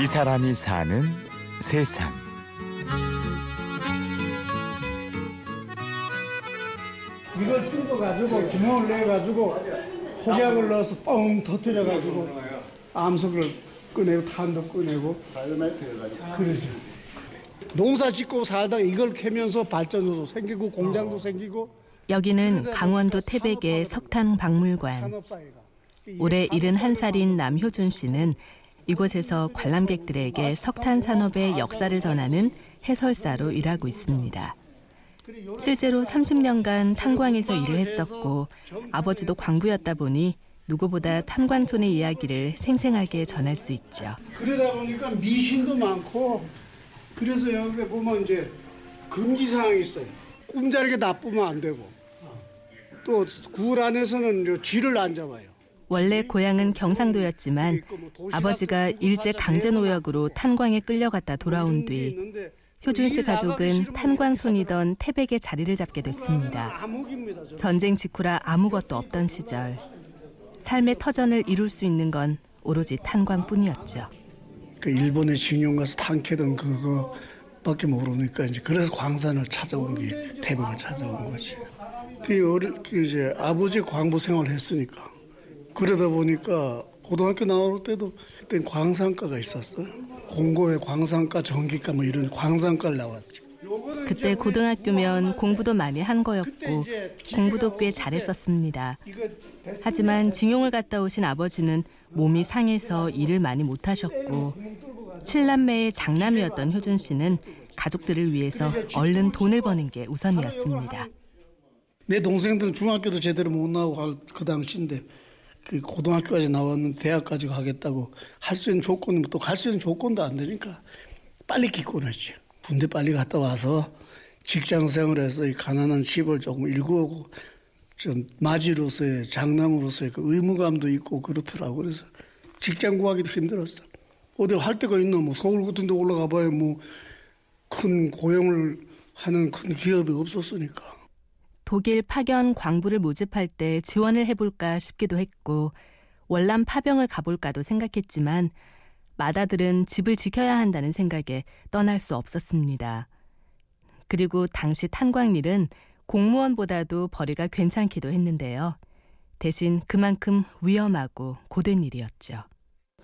이 사람이 사는 세상. 이걸 뜯어가지고 구멍을 내가지고 혹약을 넣어서 뻥 터뜨려가지고 암석을 꺼내고 탄도 꺼내고 그러죠. 농사 짓고 살다가 이걸 캐면서 발전소도 생기고 공장도 생기고 여기는 강원도 태백의 석탄 박물관. 올해 71살인 남효준 씨는 이곳에서 관람객들에게 석탄 산업의 역사를 전하는 해설사로 일하고 있습니다. 실제로 30년간 탄광에서 일을 했었고 아버지도 광부였다 보니 누구보다 탄광촌의 이야기를 생생하게 전할 수 있죠. 그러다 보니까 미신도 많고 그래서 여기 보면 이제 금지 사항이 있어요. 꿈자리게 나쁘면 안 되고 또 굴 안에서는 쥐를 안 잡아요. 원래 고향은 경상도였지만 아버지가 일제 강제 노역으로 탄광에 끌려갔다 돌아온 뒤 효준 씨 가족은 탄광촌이던 태백에 자리를 잡게 됐습니다. 전쟁 직후라 아무것도 없던 시절 삶의 터전을 이룰 수 있는 건 오로지 탄광뿐이었죠. 그 일본에 징용 가서 탄캐던 그거밖에 모르니까 이제 그래서 광산을 찾아온 게 태백을 찾아온 거지. 그 어릴 그 이제 아버지 광부 생활을 했으니까 그러다 보니까 고등학교 나올 때도 그때 광산과가 있었어요. 공고에 광산과, 전기과 뭐 이런 광산과를 나왔지. 그때 고등학교면 공부도 많이 한 거였고 공부도 꽤 잘했었습니다. 하지만 징용을 갔다 오신 아버지는 몸이 상해서 일을 많이 못 하셨고 칠남매의 장남이었던 효준 씨는 가족들을 위해서 얼른 돈을 버는 게 우선이었습니다. 내 동생들은 중학교도 제대로 못 나오고 할그 당시인데 그 고등학교까지 나왔는데 대학까지 가겠다고 할 수 있는 조건이 또 갈 수 있는 조건도 안 되니까 빨리 기권했지. 군대 빨리 갔다 와서 직장 생활해서 이 가난한 집을 조금 일구고 좀 맞이로서의 장남으로서의 그 의무감도 있고 그렇더라고. 그래서 직장 구하기도 힘들었어. 어디 할 데가 있나 뭐 서울 같은 데 올라가 봐야 뭐 큰 고용을 하는 큰 기업이 없었으니까. 독일 파견 광부를 모집할 때 지원을 해볼까 싶기도 했고 월남 파병을 가볼까도 생각했지만 마다들은 집을 지켜야 한다는 생각에 떠날 수 없었습니다. 그리고 당시 탄광일은 공무원보다도 벌이가 괜찮기도 했는데요. 대신 그만큼 위험하고 고된 일이었죠.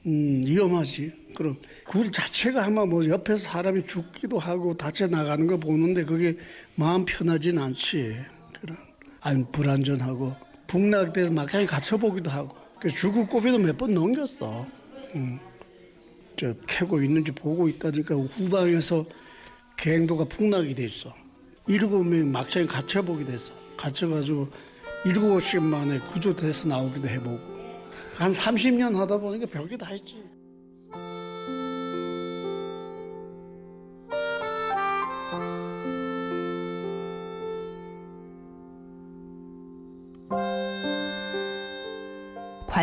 음, 위험하지. 그럼 굴 자체가 아마 뭐 옆에서 사람이 죽기도 하고 다쳐 나가는 거 보는데 그게 마음 편하진 않지. 아니 불안전하고 북락돼서 막상에 갇혀보기도 하고 그 죽을 고비도 몇 번 넘겼어. 음. 저 캐고 있는지 보고 있다니까 후방에서 갱도가 풍락이 됐어. 일곱 명이 막상에 갇혀보게 됐어. 갇혀가지고 일곱 시 만에 구조돼서 나오기도 해보고. 한 30년 하다 보니까 별게 다 했지.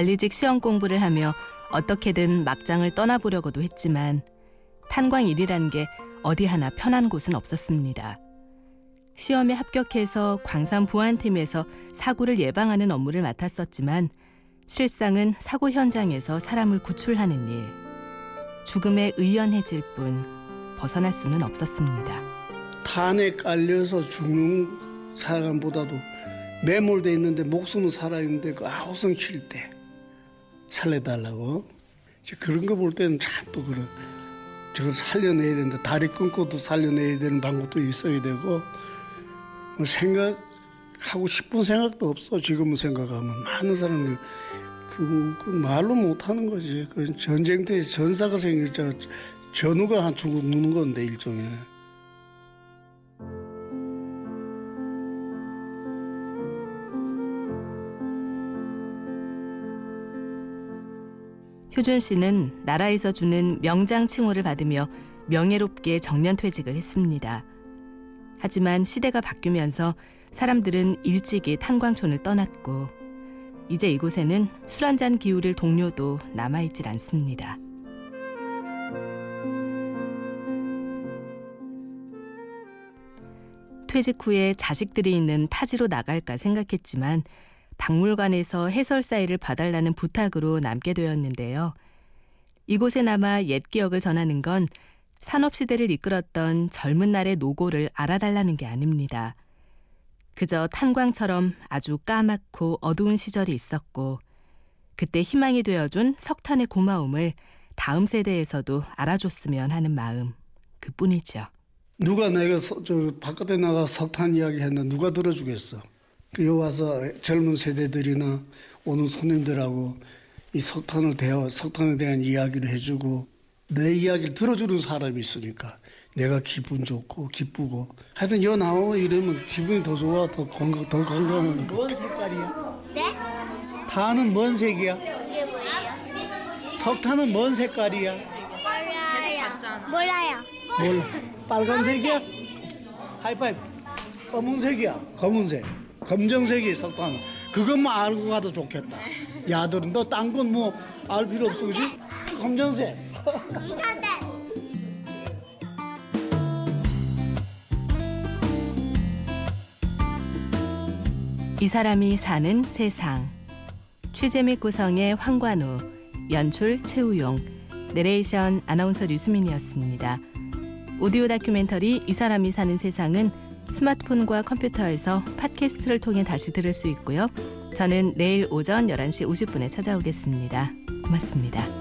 관리직 시험 공부를 하며 어떻게든 막장을 떠나보려고도 했지만 탄광 일이란 게 어디 하나 편한 곳은 없었습니다. 시험에 합격해서 광산 보안팀에서 사고를 예방하는 업무를 맡았었지만 실상은 사고 현장에서 사람을 구출하는 일. 죽음에 의연해질 뿐 벗어날 수는 없었습니다. 탄에 깔려서 죽는 사람보다도 매몰돼 있는데 목숨은 살아 있는데 그 아우성 칠 때 살려달라고. 그런 거 볼 때는 참 또 그런 저걸 살려내야 된다. 다리 끊고도 살려내야 되는 방법도 있어야 되고 뭐 생각하고 싶은 생각도 없어. 지금 생각하면. 많은 사람들 그, 그 말로 못하는 거지. 그 전쟁 때 전사가 생겼죠 전우가 한 죽는 건데 일종의 효준 씨는 나라에서 주는 명장 칭호를 받으며 명예롭게 정년 퇴직을 했습니다. 하지만 시대가 바뀌면서 사람들은 일찍이 탄광촌을 떠났고 이제 이곳에는 술 한 잔 기울일 동료도 남아있질 않습니다. 퇴직 후에 자식들이 있는 타지로 나갈까 생각했지만 박물관에서 해설사 일을 봐달라는 부탁으로 남게 되었는데요. 이곳에 남아 옛 기억을 전하는 건 산업시대를 이끌었던 젊은 날의 노고를 알아달라는 게 아닙니다. 그저 탄광처럼 아주 까맣고 어두운 시절이 있었고, 그때 희망이 되어준 석탄의 고마움을 다음 세대에서도 알아줬으면 하는 마음, 그 뿐이죠. 누가 내가 서- 저 바깥에 나가 석탄 이야기 했나 누가 들어주겠어. 그 여기 와서 젊은 세대들이나 오는 손님들하고 이 석탄을 대하, 석탄에 대한 이야기를 해주고 내 이야기를 들어주는 사람이 있으니까 내가 기분 좋고 기쁘고 하여튼 여 나오고 이러면 기분이 더 좋아 더 건강 더 건강하니까. 뭔 색깔이야? 네? 타는 뭔 색이야? 이게 뭐예요? 석탄은 뭔 색깔이야? 몰라요. 몰라요. 몰라. 빨간색이야? 하이파이브. 검은색이야. 검은색. 검정색이 석탄. 그것만 알고 가도 좋겠다. 야들은 너 딴 건 뭐 알 필요 없어, 그지? 검정색. 이 사람이 사는 세상. 취재 및 구성의 황관우, 연출 최우용, 내레이션 아나운서 류수민이었습니다. 오디오 다큐멘터리 이 사람이 사는 세상은 스마트폰과 컴퓨터에서 팟캐스트를 통해 다시 들을 수 있고요. 저는 내일 오전 11시 50분에 찾아오겠습니다. 고맙습니다.